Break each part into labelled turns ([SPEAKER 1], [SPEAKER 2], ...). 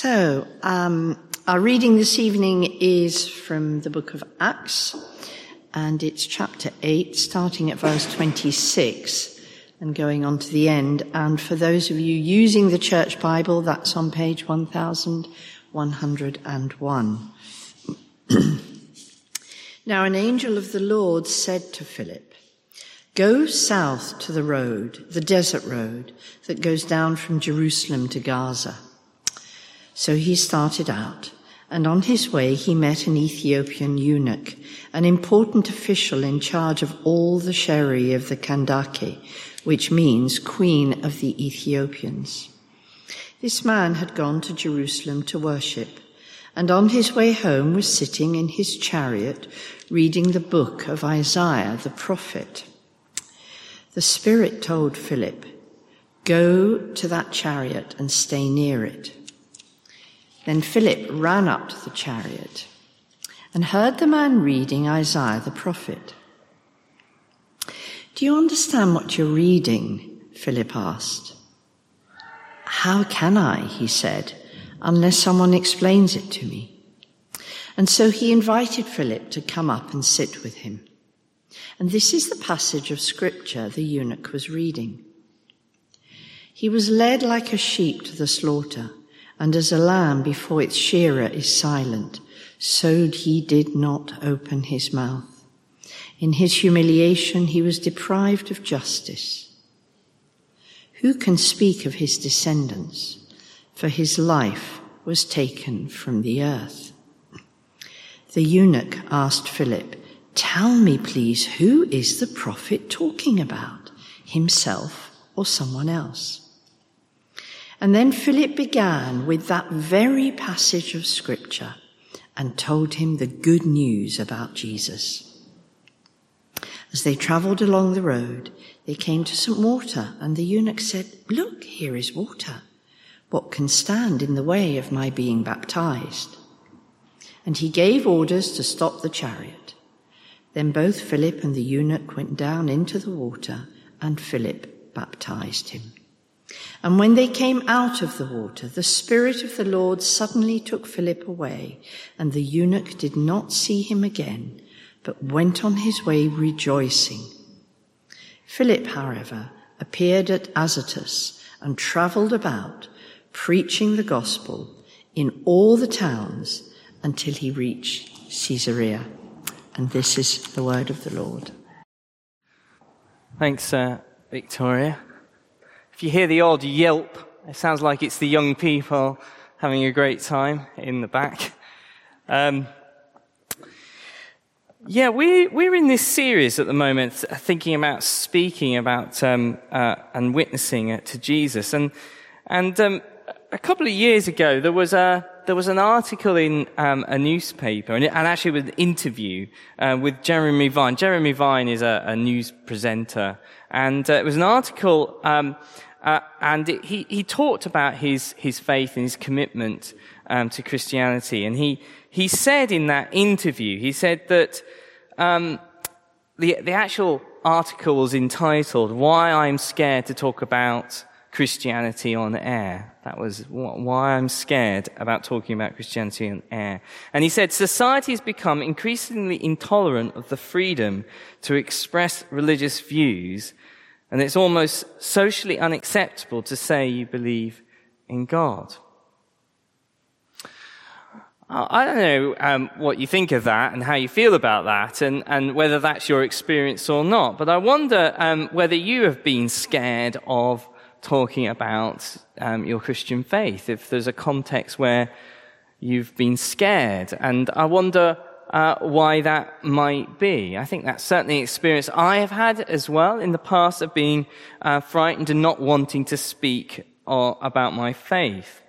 [SPEAKER 1] So, um, our reading this evening is from the book of Acts, and it's chapter 8, starting at verse 26 and going on to the end. And for those of you using the church Bible, that's on page 1101. now, an angel of the Lord said to Philip, Go south to the road, the desert road that goes down from Jerusalem to Gaza. So he started out, and on his way he met an Ethiopian eunuch, an important official in charge of all the Sheri of the Kandake, which means Queen of the Ethiopians. This man had gone to Jerusalem to worship, and on his way home was sitting in his chariot reading the book of Isaiah the prophet. The Spirit told Philip, Go to that chariot and stay near it. Then Philip ran up to the chariot and heard the man reading Isaiah the prophet. Do you understand what you're reading? Philip asked. How can I, he said, unless someone explains it to me? And so he invited Philip to come up and sit with him. And this is the passage of scripture the eunuch was reading. He was led like a sheep to the slaughter and as a lamb before its shearer is silent, so he did not open his mouth. In his humiliation, he was deprived of justice. Who can speak of his descendants? For his life was taken from the earth. The eunuch asked Philip, Tell me, please, who is the prophet talking about? Himself or someone else? And then Philip began with that very passage of scripture and told him the good news about Jesus. As they travelled along the road, they came to some water, and the eunuch said, Look, here is water. What can stand in the way of my being baptized? And he gave orders to stop the chariot. Then both Philip and the eunuch went down into the water, and Philip baptized him. And when they came out of the water, the Spirit of the Lord suddenly took Philip away, and the eunuch did not see him again, but went on his way rejoicing. Philip, however, appeared at Azotus and travelled about, preaching the gospel in all the towns until he reached Caesarea. And this is the word of the Lord.
[SPEAKER 2] Thanks, uh, Victoria. If you hear the odd yelp, it sounds like it's the young people having a great time in the back. Um, yeah, we, we're in this series at the moment thinking about speaking about um, uh, and witnessing to Jesus. And, and um, a couple of years ago, there was, a, there was an article in um, a newspaper, and, actually with an interview uh, with Jeremy Vine. Jeremy Vine is a, a news presenter. And uh, it was an article um, uh, and it, he, he talked about his, his faith and his commitment um, to Christianity. And he, he said in that interview, he said that um, the, the actual article was entitled, Why I'm Scared to Talk About Christianity on Air. That was why I'm scared about talking about Christianity on air. And he said, society has become increasingly intolerant of the freedom to express religious views and it's almost socially unacceptable to say you believe in God. I don't know um, what you think of that and how you feel about that and, and whether that's your experience or not. But I wonder um, whether you have been scared of talking about um, your Christian faith, if there's a context where you've been scared. And I wonder uh, why that might be. I think that's certainly an experience I have had as well in the past of being uh, frightened and not wanting to speak or, about my faith.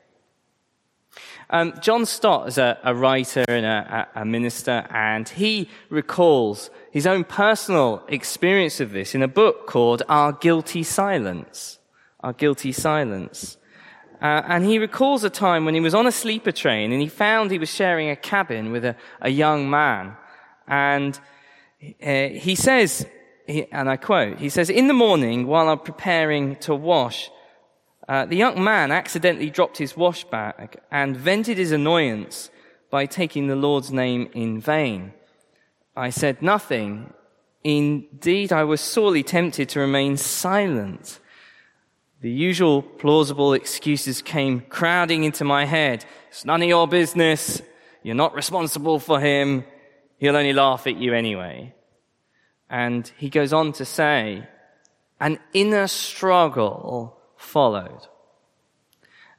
[SPEAKER 2] Um, John Stott is a, a writer and a, a, minister, and he recalls his own personal experience of this in a book called Our Guilty Silence. Our Guilty Silence. Uh, and he recalls a time when he was on a sleeper train and he found he was sharing a cabin with a, a young man. And uh, he says, and I quote, he says, in the morning while I'm preparing to wash, uh, the young man accidentally dropped his wash bag and vented his annoyance by taking the Lord's name in vain. I said nothing. Indeed, I was sorely tempted to remain silent. The usual plausible excuses came crowding into my head. It's none of your business. You're not responsible for him. He'll only laugh at you anyway. And he goes on to say, an inner struggle followed.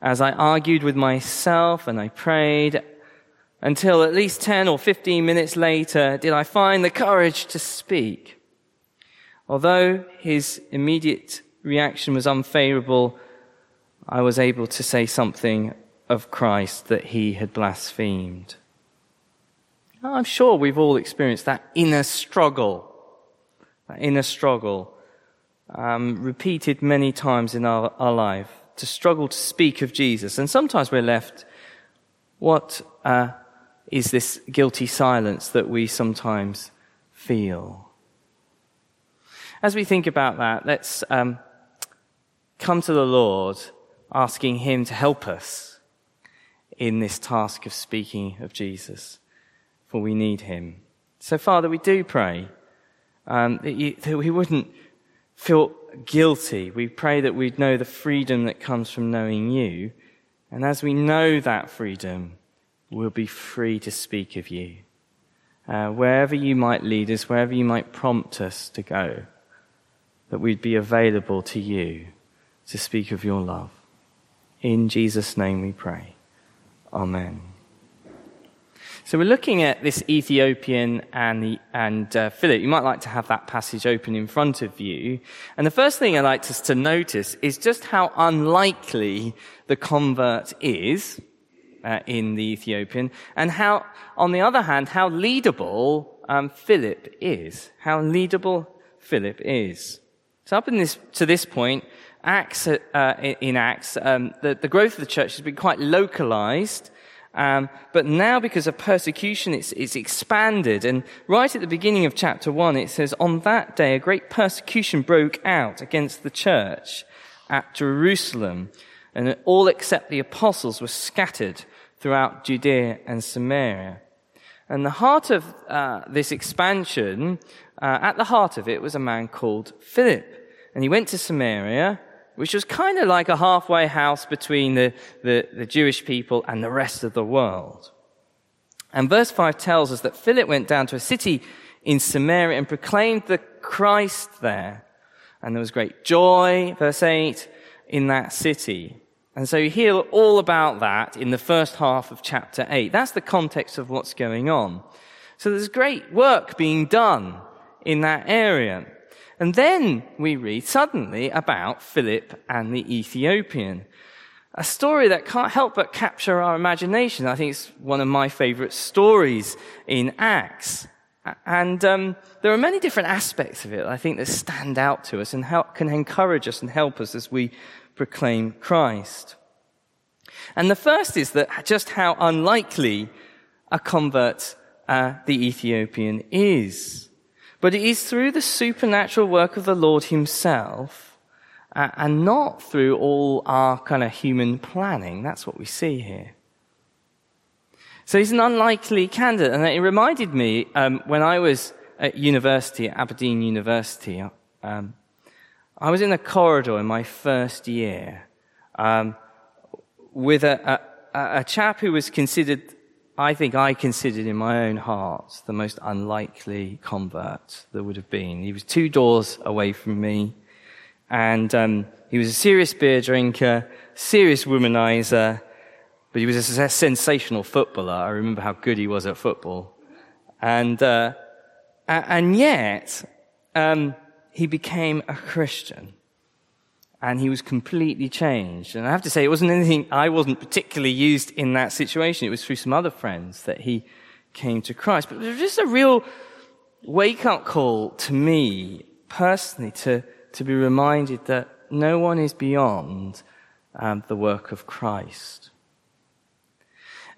[SPEAKER 2] As I argued with myself and I prayed until at least 10 or 15 minutes later did I find the courage to speak. Although his immediate reaction was unfavorable, I was able to say something of Christ that he had blasphemed. I'm sure we've all experienced that inner struggle, that inner struggle, um, repeated many times in our, our life, to struggle to speak of Jesus. And sometimes we're left, what uh, is this guilty silence that we sometimes feel? As we think about that, let's um, come to the Lord asking Him to help us in this task of speaking of Jesus, for we need Him. So, Father, we do pray um, that, you, that we wouldn't feel guilty. We pray that we'd know the freedom that comes from knowing you. And as we know that freedom, we'll be free to speak of you. Uh, wherever you might lead us, wherever you might prompt us to go, that we'd be available to you to speak of your love. In Jesus' name we pray. Amen. So we're looking at this Ethiopian and, the, and uh, Philip. You might like to have that passage open in front of you. And the first thing I'd like us to notice is just how unlikely the convert is uh, in the Ethiopian, and how, on the other hand, how leadable um, Philip is. How leadable Philip is. So up in this, to this point, Acts, uh, in Acts, um, the, the, growth of the church has been quite localized. Um, but now, because of persecution, it's, it's expanded. And right at the beginning of chapter one, it says, On that day, a great persecution broke out against the church at Jerusalem. And all except the apostles were scattered throughout Judea and Samaria. And the heart of uh, this expansion, uh, at the heart of it, was a man called Philip. And he went to Samaria which was kind of like a halfway house between the, the, the Jewish people and the rest of the world. And verse 5 tells us that Philip went down to a city in Samaria and proclaimed the Christ there. And there was great joy, verse 8, in that city. And so you hear all about that in the first half of chapter 8. That's the context of what's going on. So there's great work being done in that area. And then we read suddenly about Philip and the Ethiopian. A story that can't help but capture our imagination. I think it's one of my favorite stories in Acts. And um, there are many different aspects of it, I think, that stand out to us and help, can encourage us and help us as we proclaim Christ. And the first is that just how unlikely a convert uh, the Ethiopian is. But it is through the supernatural work of the Lord Himself uh, and not through all our kind of human planning. That's what we see here. So he's an unlikely candidate. And it reminded me um, when I was at university, at Aberdeen University, um, I was in a corridor in my first year um, with a, a, a chap who was considered I think I considered in my own heart the most unlikely convert there would have been. He was two doors away from me, and um, he was a serious beer drinker, serious womanizer, but he was a sensational footballer. I remember how good he was at football. And, uh, and yet, um, he became a Christian and he was completely changed. And I have to say, it wasn't anything, I wasn't particularly used in that situation. It was through some other friends that he came to Christ. But it was just a real wake up call to me personally to, to be reminded that no one is beyond um, the work of Christ.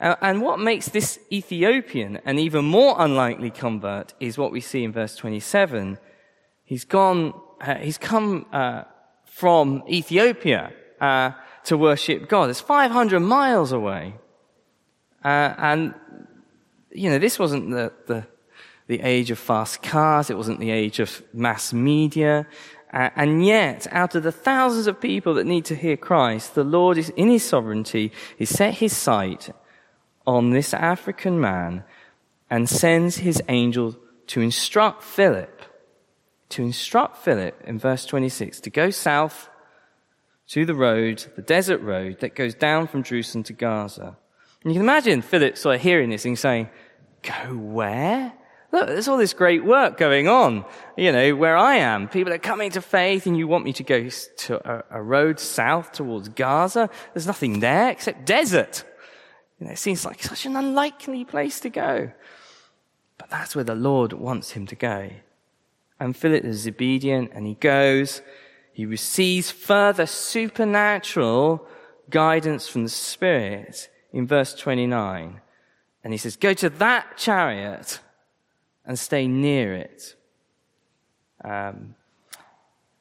[SPEAKER 2] Uh, and what makes this Ethiopian an even more unlikely convert is what we see in verse 27. He's gone, uh, he's come, uh, from Ethiopia uh, to worship God. It's 500 miles away. Uh, and, you know, this wasn't the, the, the age of fast cars. It wasn't the age of mass media. Uh, and yet, out of the thousands of people that need to hear Christ, the Lord is in his sovereignty, he set his sight on this African man and sends his angel to instruct Philip, to instruct Philip in verse 26 to go south to the road, the desert road that goes down from Jerusalem to Gaza. And you can imagine Philip sort of hearing this and saying, go where? Look, there's all this great work going on, you know, where I am. People are coming to faith and you want me to go to a, a road south towards Gaza. There's nothing there except desert. You know, it seems like such an unlikely place to go. But that's where the Lord wants him to go. And Philip is obedient and he goes. He receives further supernatural guidance from the Spirit in verse 29. And he says, go to that chariot and stay near it. Um,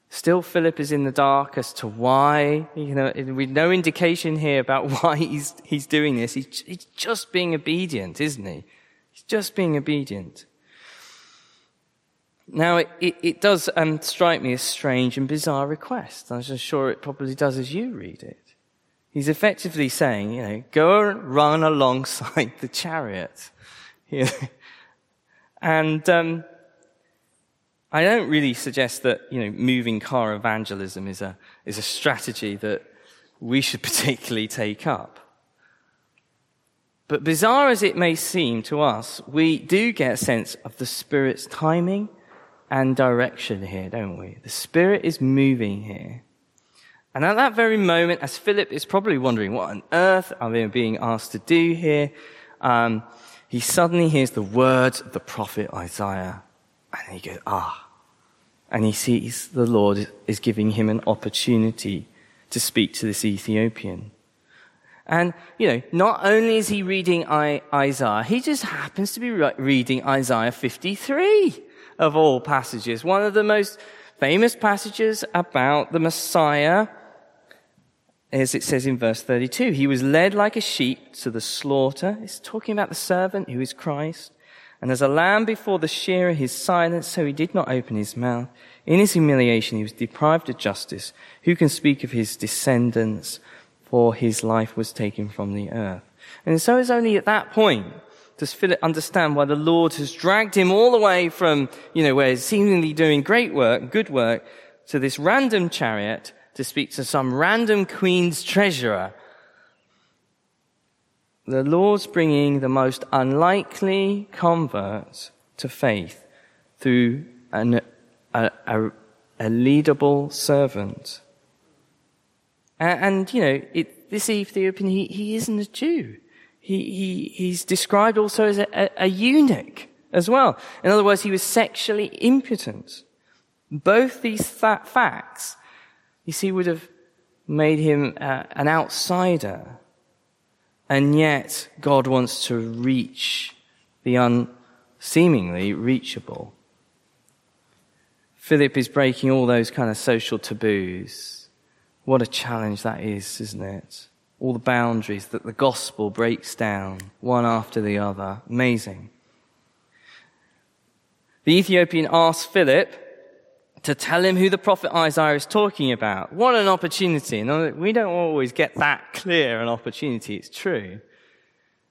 [SPEAKER 2] still, Philip is in the dark as to why. You know, with no indication here about why he's he's doing this. He's, he's just being obedient, isn't he? He's just being obedient. Now, it, it, it does um, strike me as strange and bizarre request. I'm sure it probably does as you read it. He's effectively saying, you know, go run alongside the chariot. And um, I don't really suggest that you know moving car evangelism is a is a strategy that we should particularly take up. But bizarre as it may seem to us, we do get a sense of the Spirit's timing and direction here, don't we? The Spirit is moving here. And at that very moment, as Philip is probably wondering, what on earth are they being asked to do here? Um, he suddenly hears the words of the prophet Isaiah and he goes, ah. And he sees the Lord is giving him an opportunity to speak to this Ethiopian. And, you know, not only is he reading Isaiah, he just happens to be reading Isaiah 53 of all passages. One of the most famous passages about the Messiah as it says in verse 32. He was led like a sheep to the slaughter. It's talking about the servant who is Christ. And as a lamb before the shearer, his silence, so he did not open his mouth. In his humiliation, he was deprived of justice. Who can speak of his descendants? For his life was taken from the earth. And so it's only at that point does Philip understand why the Lord has dragged him all the way from, you know, where he's seemingly doing great work, good work, to this random chariot to speak to some random queen's treasurer. The Lord's bringing the most unlikely converts to faith through an, a, a, a leadable servant. And, and you know, it, this Ethiopian, he, he isn't a Jew. He, he, he's described also as a, a, a eunuch as well. In other words, he was sexually impotent. Both these fa- facts you see, would have made him uh, an outsider. And yet, God wants to reach the unseemingly reachable. Philip is breaking all those kind of social taboos. What a challenge that is, isn't it? All the boundaries that the gospel breaks down one after the other. Amazing. The Ethiopian asks Philip, to tell him who the prophet Isaiah is talking about. What an opportunity. We don't always get that clear an opportunity. It's true.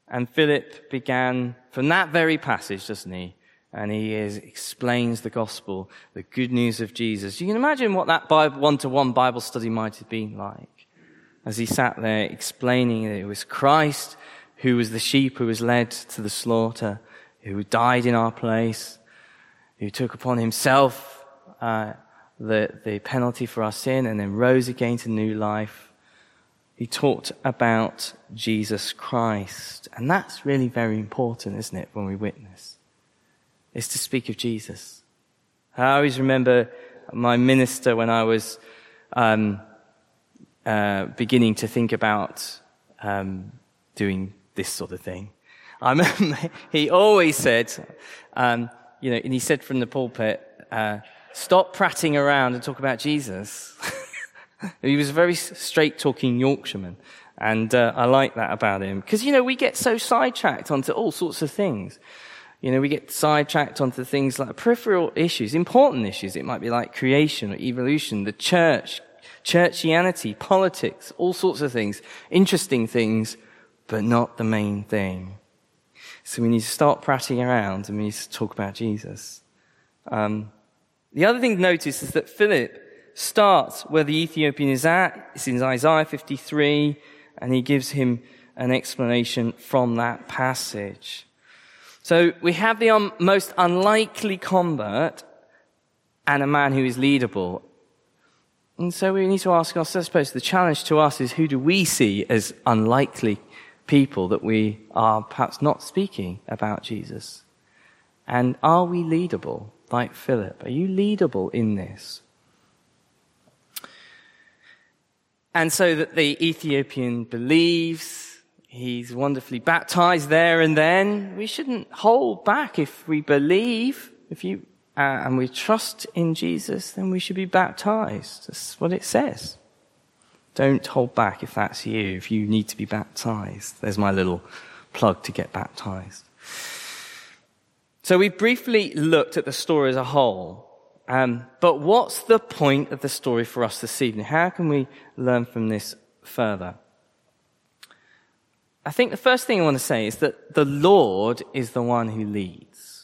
[SPEAKER 2] And Philip began from that very passage, doesn't he? And he is, explains the gospel, the good news of Jesus. You can imagine what that one-to-one Bible study might have been like. As he sat there explaining that it was Christ who was the sheep who was led to the slaughter, who died in our place, who took upon himself uh, the, the penalty for our sin and then rose again to new life. He talked about Jesus Christ. And that's really very important, isn't it, when we witness? Is to speak of Jesus. I always remember my minister when I was um, uh, beginning to think about um, doing this sort of thing. I remember he always said, um, you know, and he said from the pulpit, uh, Stop prattling around and talk about Jesus. he was a very straight talking Yorkshireman. And uh, I like that about him. Because, you know, we get so sidetracked onto all sorts of things. You know, we get sidetracked onto things like peripheral issues, important issues. It might be like creation or evolution, the church, churchianity, politics, all sorts of things, interesting things, but not the main thing. So we need to start prattling around and we need to talk about Jesus. Um, the other thing to notice is that Philip starts where the Ethiopian is at. It's in Isaiah 53, and he gives him an explanation from that passage. So we have the un- most unlikely convert and a man who is leadable. And so we need to ask ourselves, I suppose the challenge to us is who do we see as unlikely people that we are perhaps not speaking about Jesus? And are we leadable like Philip? Are you leadable in this? And so that the Ethiopian believes, he's wonderfully baptized there and then. We shouldn't hold back if we believe, if you, and we trust in Jesus, then we should be baptized. That's what it says. Don't hold back if that's you, if you need to be baptized. There's my little plug to get baptized. So we briefly looked at the story as a whole. Um, but what's the point of the story for us this evening? How can we learn from this further? I think the first thing I want to say is that the Lord is the one who leads.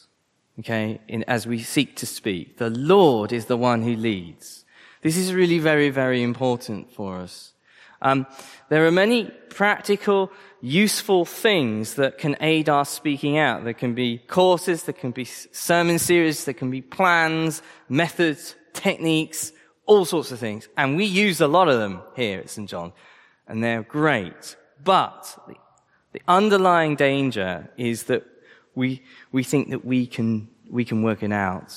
[SPEAKER 2] Okay, In, as we seek to speak, the Lord is the one who leads. This is really very, very important for us. Um, there are many practical useful things that can aid our speaking out. There can be courses, there can be sermon series, there can be plans, methods, techniques, all sorts of things. And we use a lot of them here at St. John. And they're great. But the, the underlying danger is that we, we think that we can, we can work it out,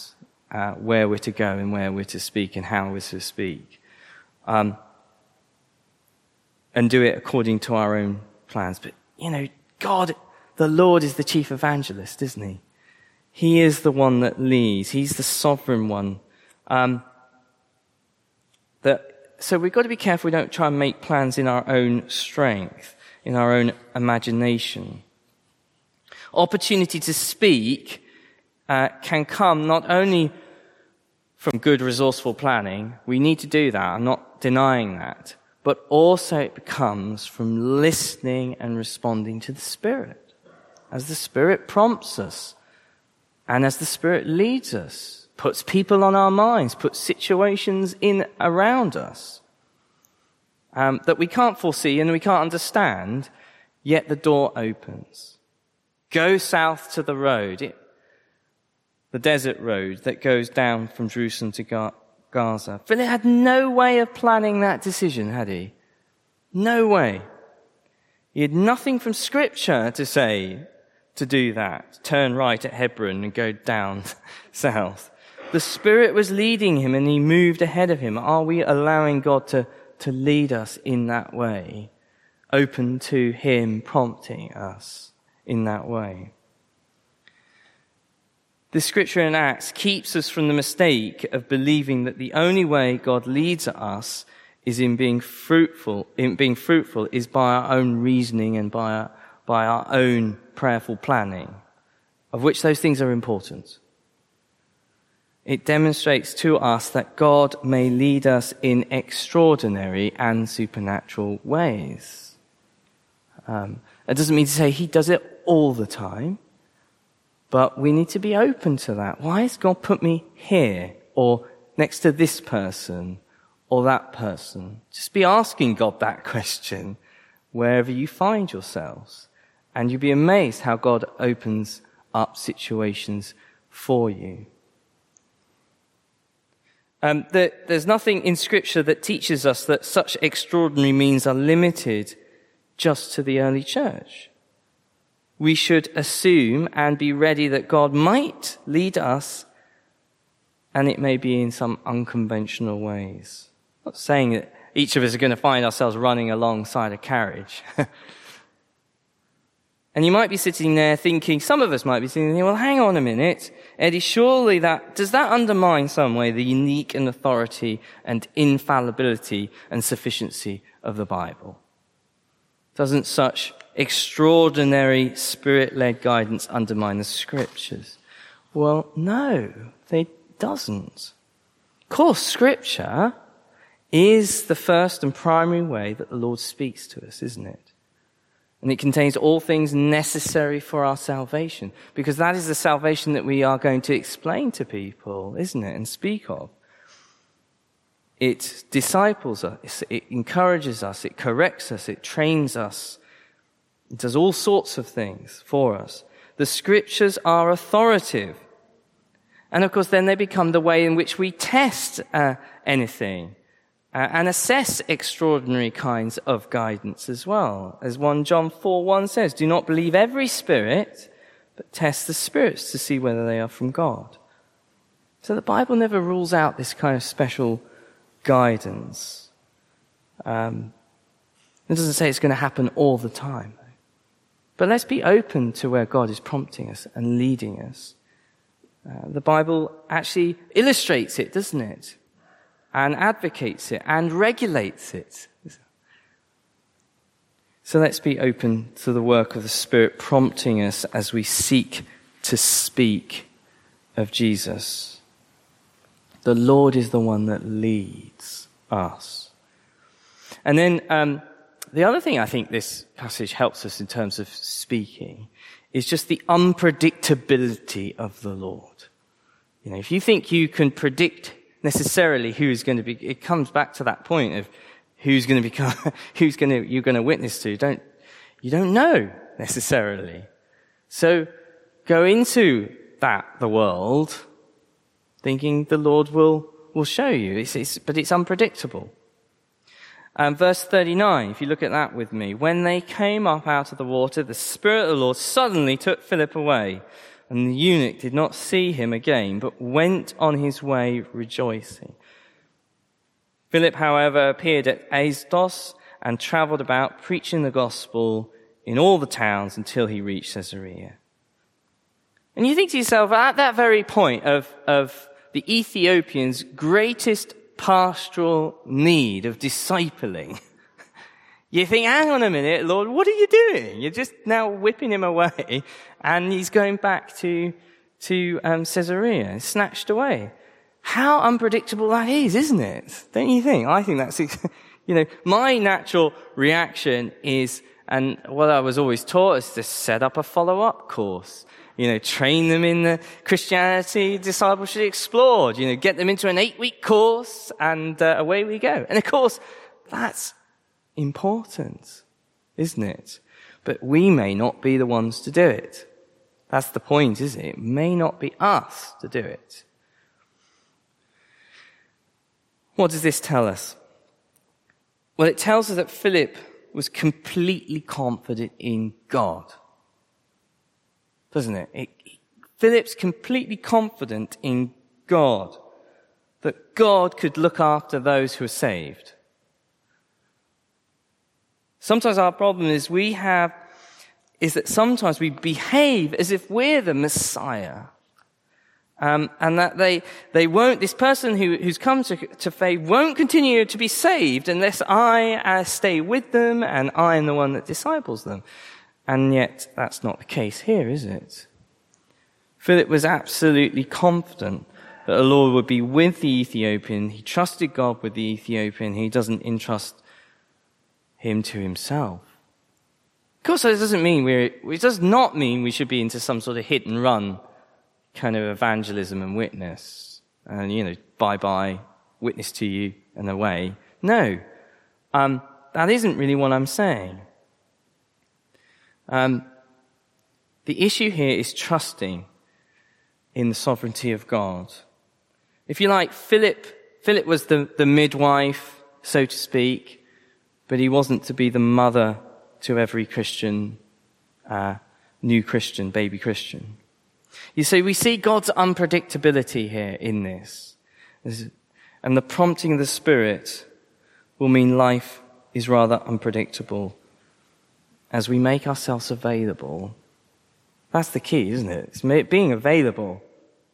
[SPEAKER 2] uh, where we're to go and where we're to speak and how we're to speak. Um, and do it according to our own plans. But, you know, God, the Lord is the chief evangelist, isn't he? He is the one that leads. He's the sovereign one. Um, that, so we've got to be careful we don't try and make plans in our own strength, in our own imagination. Opportunity to speak uh, can come not only from good resourceful planning. We need to do that. I'm not denying that but also it comes from listening and responding to the Spirit. As the Spirit prompts us, and as the Spirit leads us, puts people on our minds, puts situations in around us um, that we can't foresee and we can't understand, yet the door opens. Go south to the road, it, the desert road that goes down from Jerusalem to. Gaza. Philip had no way of planning that decision, had he? No way. He had nothing from scripture to say to do that. Turn right at Hebron and go down south. The Spirit was leading him and he moved ahead of him. Are we allowing God to, to lead us in that way? Open to Him prompting us in that way. The scripture in Acts keeps us from the mistake of believing that the only way God leads us is in being fruitful, in being fruitful is by our own reasoning and by our, by our own prayerful planning, of which those things are important. It demonstrates to us that God may lead us in extraordinary and supernatural ways. Um, it doesn't mean to say He does it all the time. But we need to be open to that. Why has God put me here or next to this person or that person? Just be asking God that question wherever you find yourselves. And you'll be amazed how God opens up situations for you. Um, there, there's nothing in Scripture that teaches us that such extraordinary means are limited just to the early church we should assume and be ready that God might lead us, and it may be in some unconventional ways. I'm not saying that each of us are going to find ourselves running alongside a carriage. And you might be sitting there thinking, some of us might be thinking, well, hang on a minute. Eddie, surely that, does that undermine some way the unique and authority and infallibility and sufficiency of the Bible? Doesn't such extraordinary spirit-led guidance undermine the scriptures? Well, no, they doesn't. Of course, scripture is the first and primary way that the Lord speaks to us, isn't it? And it contains all things necessary for our salvation. Because that is the salvation that we are going to explain to people, isn't it? And speak of. It disciples us, it encourages us, it corrects us, it trains us. It does all sorts of things for us. The scriptures are authoritative. And of course, then they become the way in which we test uh, anything uh, and assess extraordinary kinds of guidance as well. As 1 John 4 1 says, do not believe every spirit, but test the spirits to see whether they are from God. So the Bible never rules out this kind of special guidance. Um, it doesn't say it's going to happen all the time. But let's be open to where God is prompting us and leading us. Uh, the Bible actually illustrates it, doesn't it? and advocates it and regulates it. So let's be open to the work of the Spirit prompting us as we seek to speak of Jesus. The Lord is the one that leads us. And then um, the other thing I think this passage helps us in terms of speaking is just the unpredictability of the Lord. You know, if you think you can predict necessarily who's going to be, it comes back to that point of who's going to become, who's going to, you're going to witness to. Don't, you don't know necessarily. So go into that, the world, thinking the Lord will, will show you. It's, it's, but it's unpredictable. And verse 39, if you look at that with me, when they came up out of the water, the Spirit of the Lord suddenly took Philip away and the eunuch did not see him again, but went on his way rejoicing. Philip, however, appeared at Azotus and traveled about preaching the gospel in all the towns until he reached Caesarea. And you think to yourself, at that very point of, of the Ethiopian's greatest pastoral need of discipling, you think, hang on a minute, Lord, what are you doing? You're just now whipping him away and he's going back to, to um, Caesarea, snatched away. How unpredictable that is, isn't it? Don't you think? I think that's, you know, my natural reaction is, and what I was always taught is to set up a follow-up course. You know, train them in the Christianity discipleship explored. You know, get them into an eight-week course, and uh, away we go. And of course, that's important, isn't it? But we may not be the ones to do it. That's the point, isn't it? It may not be us to do it. What does this tell us? Well, it tells us that Philip was completely confident in God. Doesn't it? it Philip's completely confident in God. That God could look after those who are saved. Sometimes our problem is we have, is that sometimes we behave as if we're the Messiah. Um, and that they, they won't, this person who, who's come to, to faith won't continue to be saved unless I uh, stay with them and I am the one that disciples them. And yet, that's not the case here, is it? Philip was absolutely confident that the Lord would be with the Ethiopian. He trusted God with the Ethiopian. He doesn't entrust him to himself. Of course, that doesn't mean we're, it does not mean we should be into some sort of hit and run kind of evangelism and witness. And, you know, bye bye, witness to you and away. No. Um, that isn't really what I'm saying. Um, the issue here is trusting in the sovereignty of God. If you like, Philip, Philip was the, the midwife, so to speak but he wasn't to be the mother to every Christian, uh, new Christian, baby Christian. You see, we see God's unpredictability here in this. And the prompting of the Spirit will mean life is rather unpredictable. As we make ourselves available. That's the key, isn't it? It's being available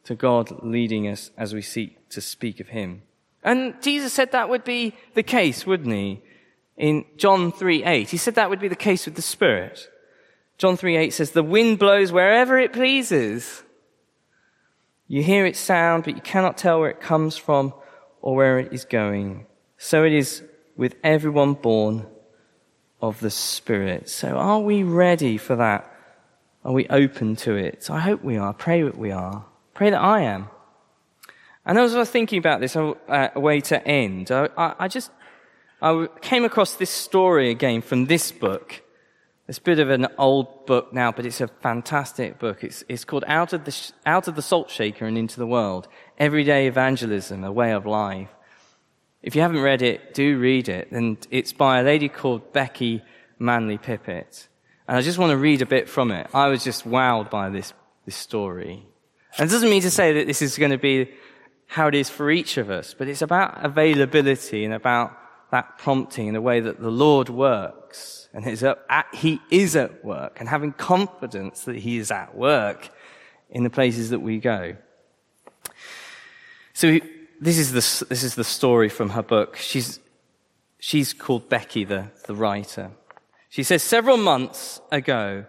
[SPEAKER 2] to God leading us as we seek to speak of Him. And Jesus said that would be the case, wouldn't He? In John 3 8, He said that would be the case with the Spirit. John 3 8 says, The wind blows wherever it pleases. You hear its sound, but you cannot tell where it comes from or where it is going. So it is with everyone born of the Spirit. So are we ready for that? Are we open to it? I hope we are. Pray that we are. Pray that I am. And as I was thinking about this, a way to end, I, I just I came across this story again from this book. It's a bit of an old book now, but it's a fantastic book. It's, it's called Out of, the, Out of the Salt Shaker and Into the World Everyday Evangelism, A Way of Life. If you haven't read it, do read it. And it's by a lady called Becky Manley Pippert. And I just want to read a bit from it. I was just wowed by this, this story. And it doesn't mean to say that this is going to be how it is for each of us, but it's about availability and about that prompting in the way that the Lord works and at, he is at work and having confidence that he is at work in the places that we go. So this is the, this is the story from her book. She's, she's called Becky, the, the writer. She says, several months ago,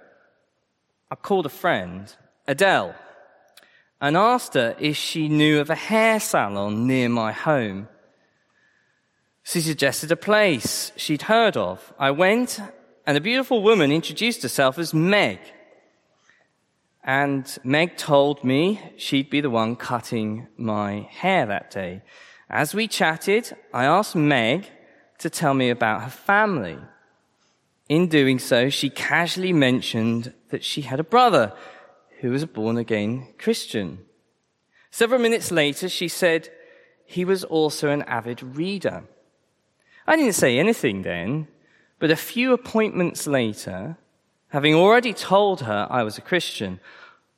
[SPEAKER 2] I called a friend, Adele, and asked her if she knew of a hair salon near my home. She suggested a place she'd heard of. I went and a beautiful woman introduced herself as Meg. And Meg told me she'd be the one cutting my hair that day. As we chatted, I asked Meg to tell me about her family. In doing so, she casually mentioned that she had a brother who was a born again Christian. Several minutes later, she said he was also an avid reader. I didn't say anything then, but a few appointments later, having already told her I was a Christian,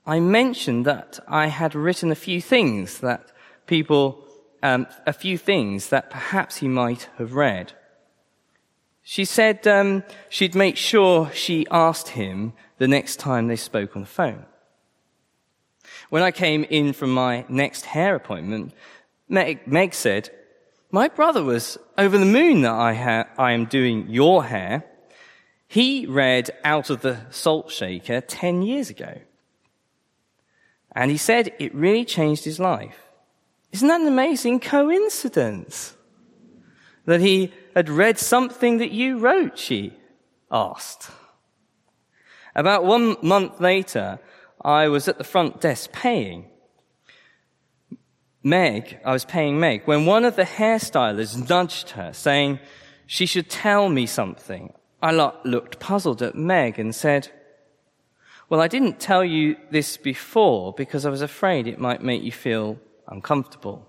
[SPEAKER 2] I mentioned that I had written a few things that people, um, a few things that perhaps he might have read. She said um, she'd make sure she asked him the next time they spoke on the phone. When I came in from my next hair appointment, Meg, Meg said, my brother was over the moon that I, ha- I am doing your hair. He read out of the salt shaker 10 years ago. And he said it really changed his life. Isn't that an amazing coincidence? That he had read something that you wrote, she asked. About one month later, I was at the front desk paying. Meg, I was paying Meg, when one of the hairstylists nudged her, saying she should tell me something. I looked puzzled at Meg and said, Well, I didn't tell you this before because I was afraid it might make you feel uncomfortable.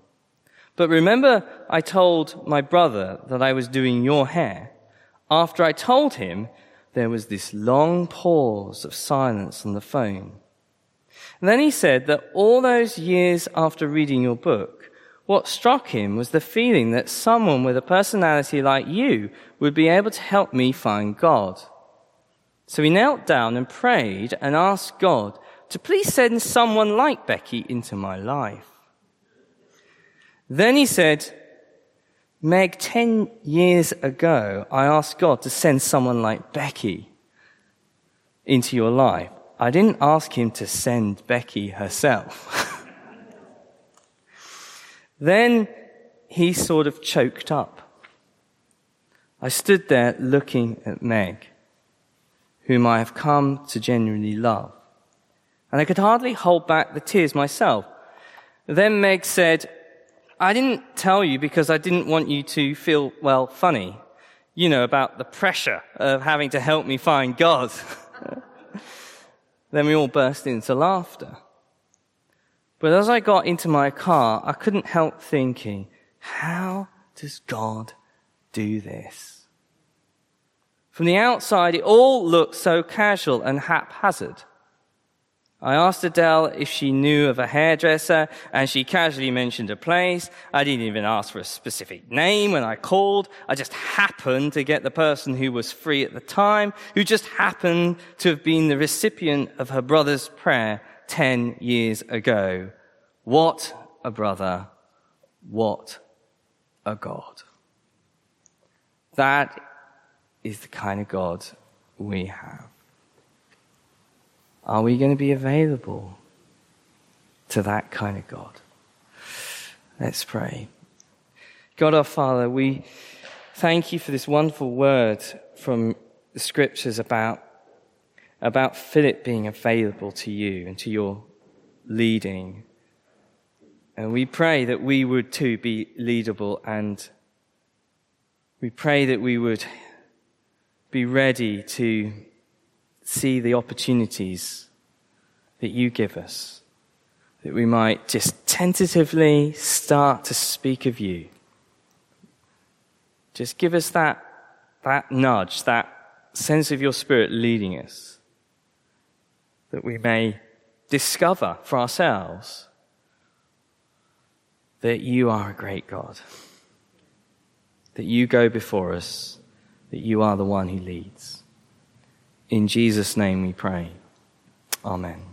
[SPEAKER 2] But remember, I told my brother that I was doing your hair. After I told him, there was this long pause of silence on the phone. And then he said that all those years after reading your book, what struck him was the feeling that someone with a personality like you would be able to help me find God. So he knelt down and prayed and asked God to please send someone like Becky into my life. Then he said, Meg, 10 years ago, I asked God to send someone like Becky into your life. I didn't ask him to send Becky herself. then he sort of choked up. I stood there looking at Meg, whom I have come to genuinely love. And I could hardly hold back the tears myself. Then Meg said, I didn't tell you because I didn't want you to feel, well, funny. You know, about the pressure of having to help me find God. Then we all burst into laughter. But as I got into my car, I couldn't help thinking, how does God do this? From the outside, it all looked so casual and haphazard. I asked Adele if she knew of a hairdresser, and she casually mentioned a place. I didn't even ask for a specific name when I called. I just happened to get the person who was free at the time, who just happened to have been the recipient of her brother's prayer 10 years ago. What a brother. What a God. That is the kind of God we have. Are we going to be available to that kind of God? Let's pray. God our Father, we thank you for this wonderful word from the scriptures about, about Philip being available to you and to your leading. And we pray that we would too be leadable and we pray that we would be ready to see the opportunities that you give us, that we might just tentatively start to speak of you. Just give us that, that nudge, that sense of your spirit leading us, that we may discover for ourselves that you are a great God, that you go before us, that you are the one who leads. In Jesus' name we pray. Amen.